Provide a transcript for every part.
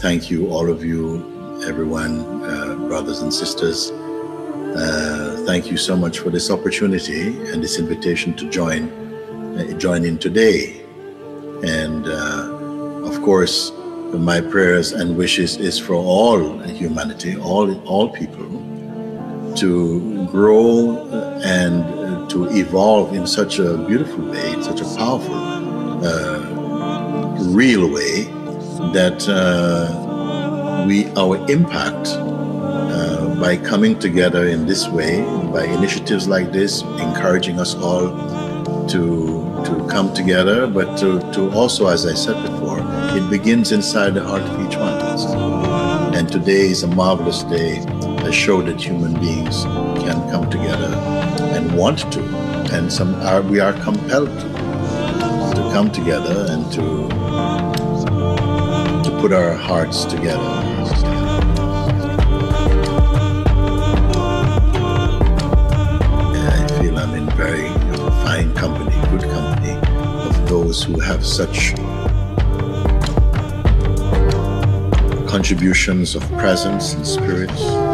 thank you, all of you, everyone, uh, brothers and sisters. Uh, thank you so much for this opportunity and this invitation to join uh, join in today. And uh, of course, my prayers and wishes is for all humanity, all all people, to grow and to evolve in such a beautiful way, in such a powerful, uh, real way that uh, we our impact uh, by coming together in this way, by initiatives like this, encouraging us all to to come together, but to, to also, as I said before, it begins inside the heart of each one of us. And today is a marvelous day, a show that human beings can come together and want to, and some are we are compelled to, to come together and to put our hearts together. I feel I'm in very fine company, good company of those who have such contributions of presence and spirit.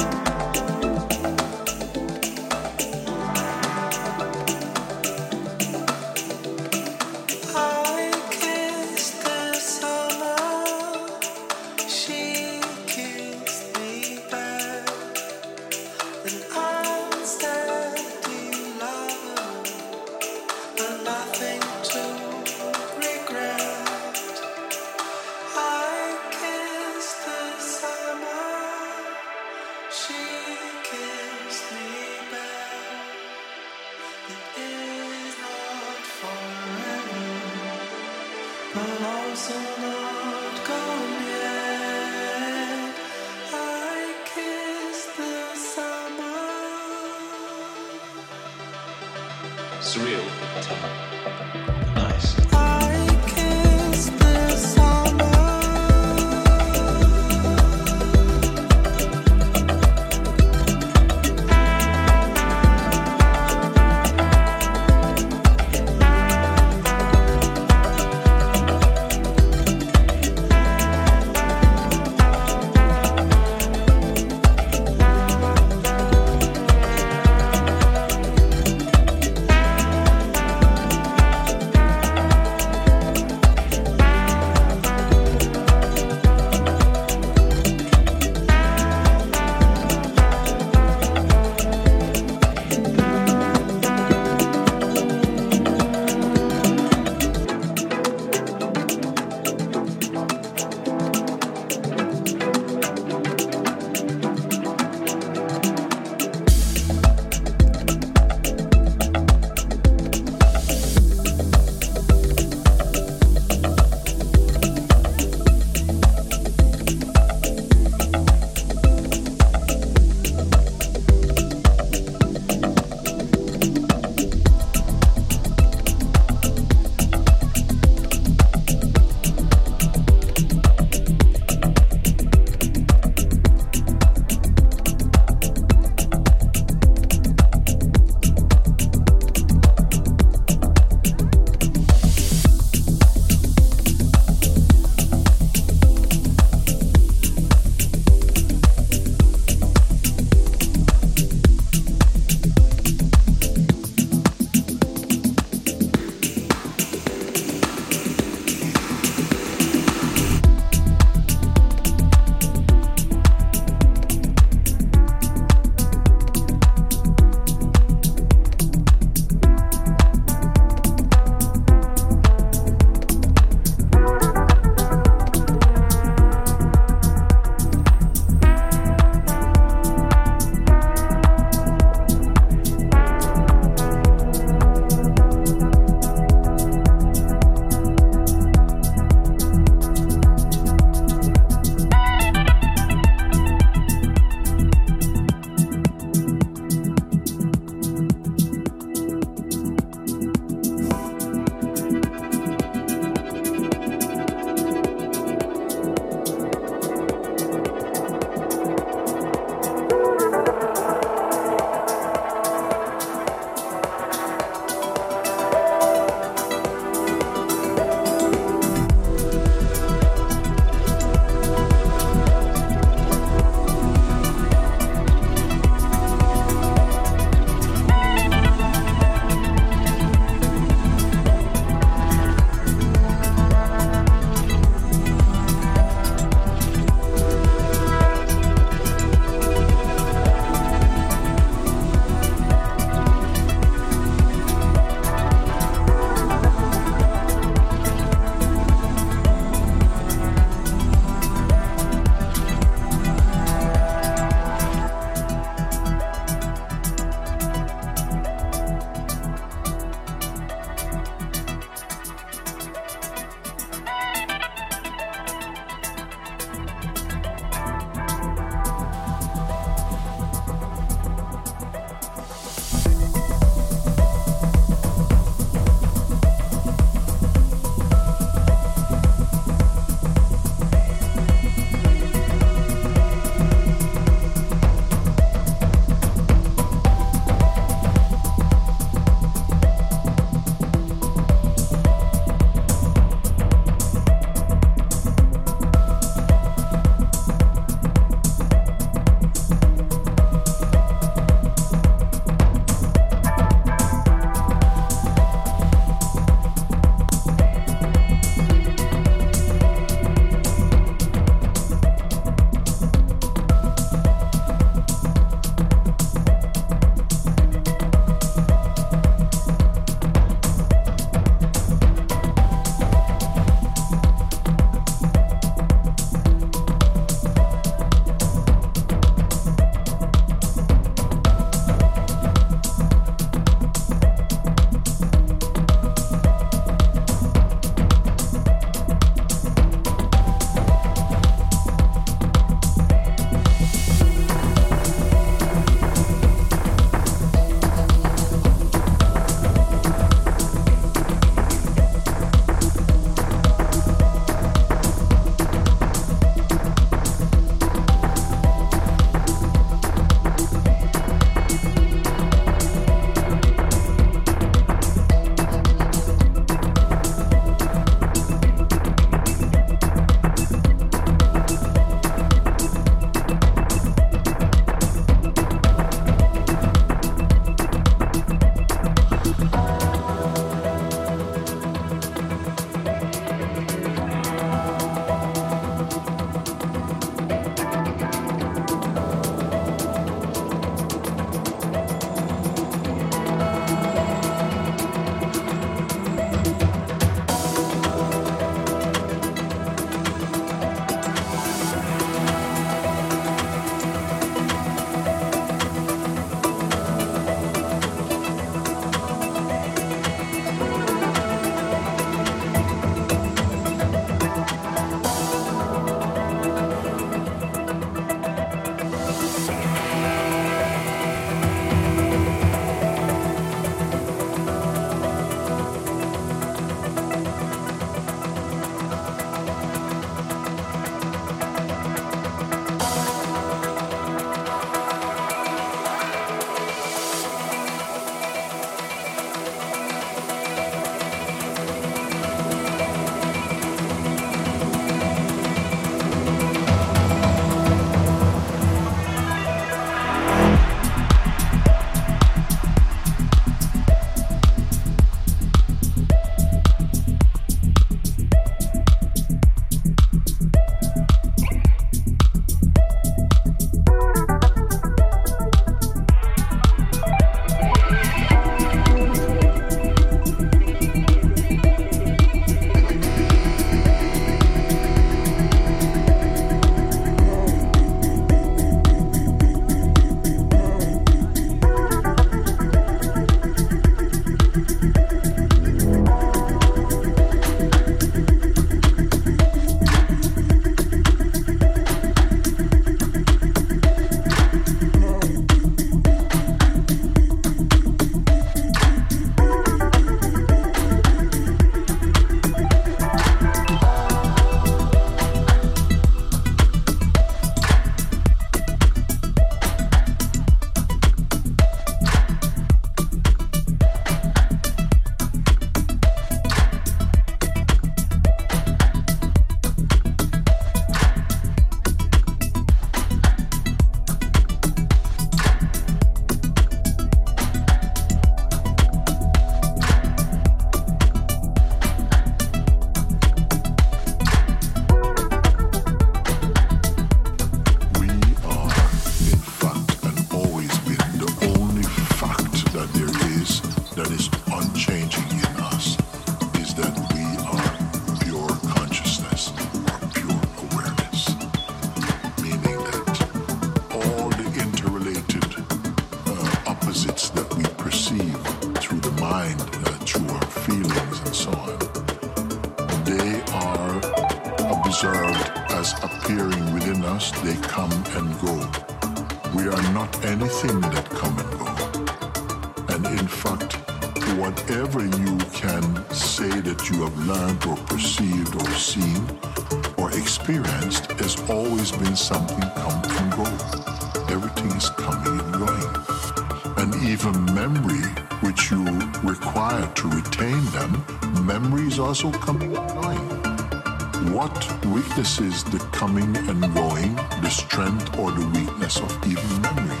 Also coming and going. What witnesses the coming and going, the strength or the weakness of even memory?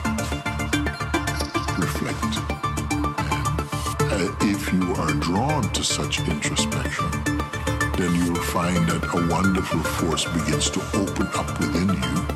Reflect. Uh, if you are drawn to such introspection, then you'll find that a wonderful force begins to open up within you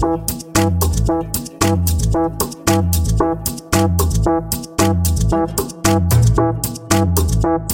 Thank you.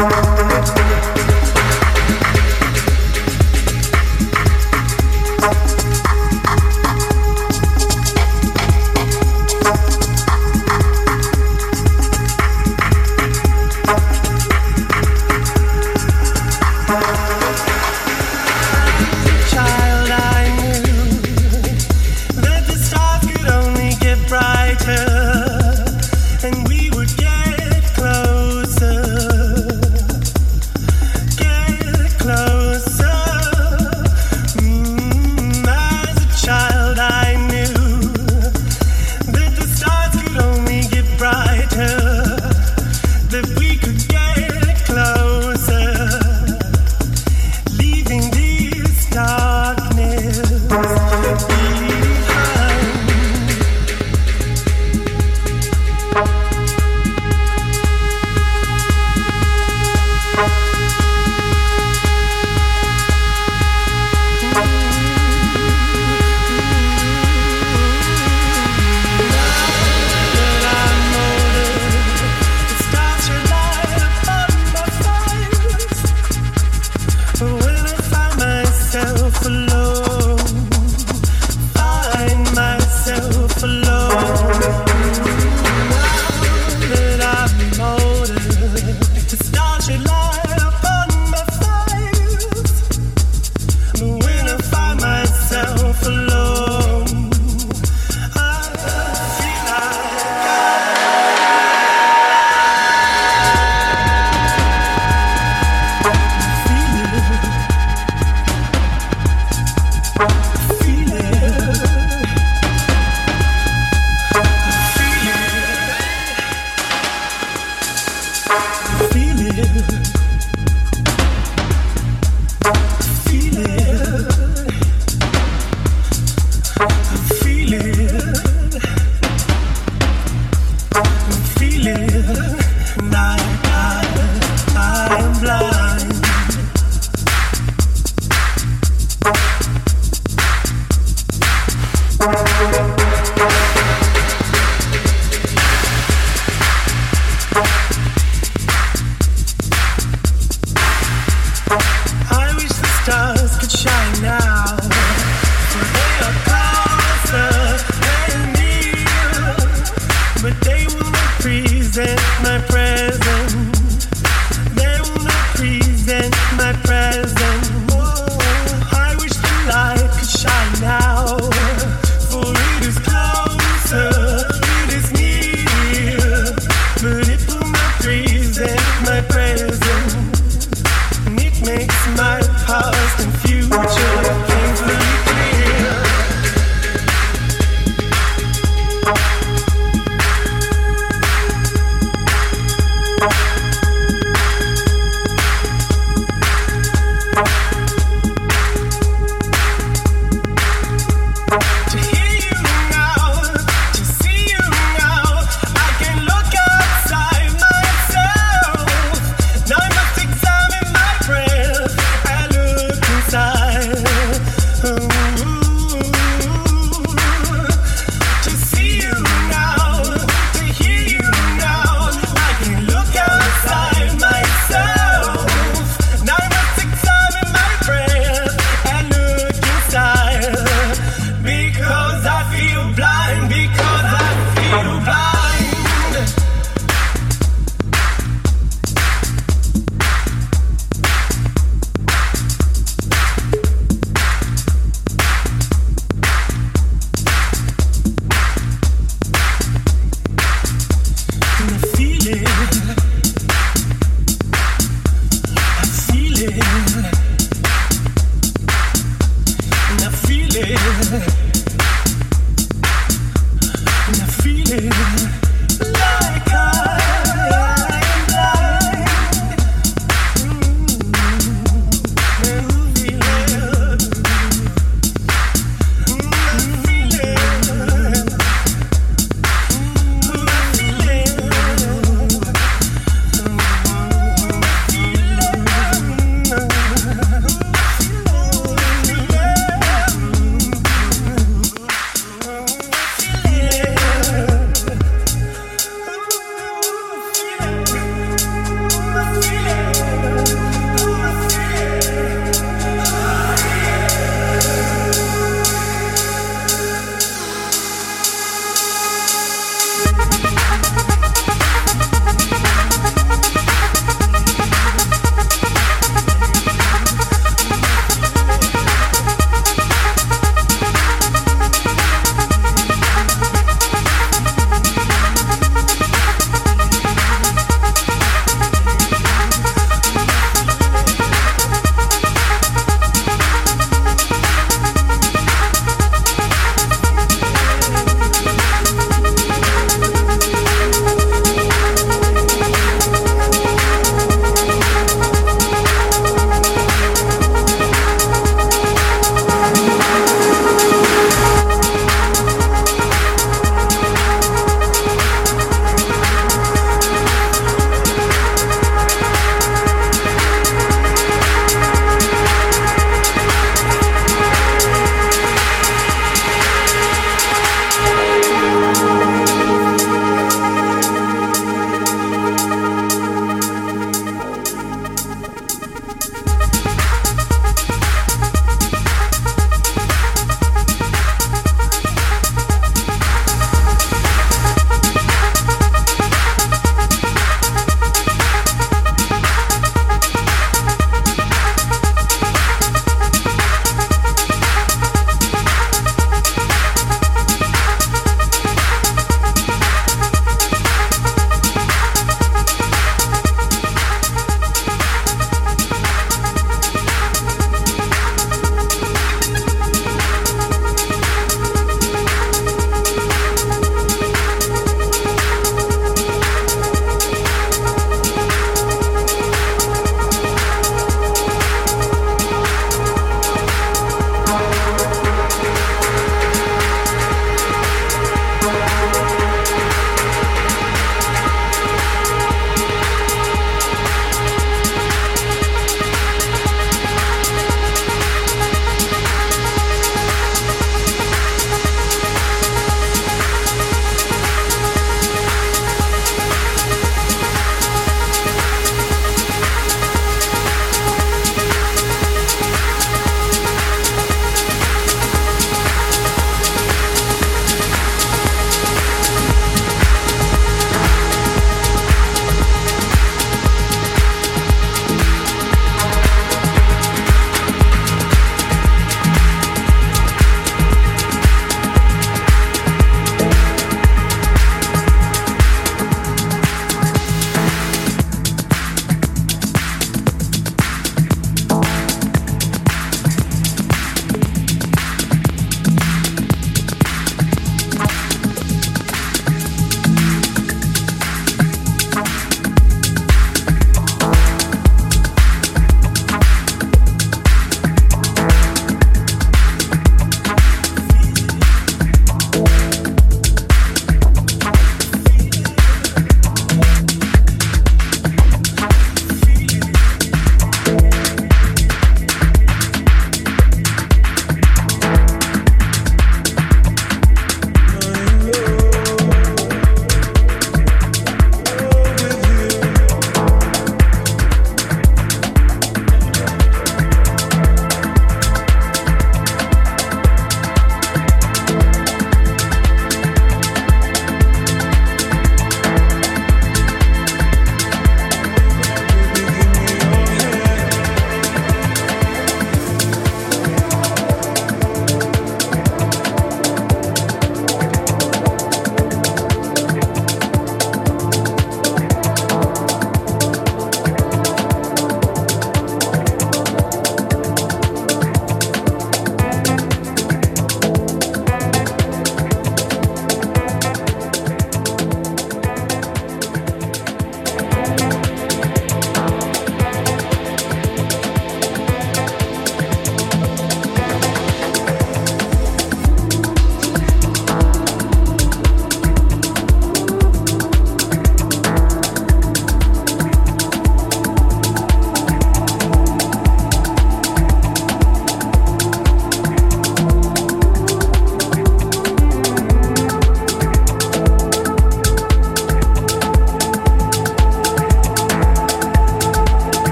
Música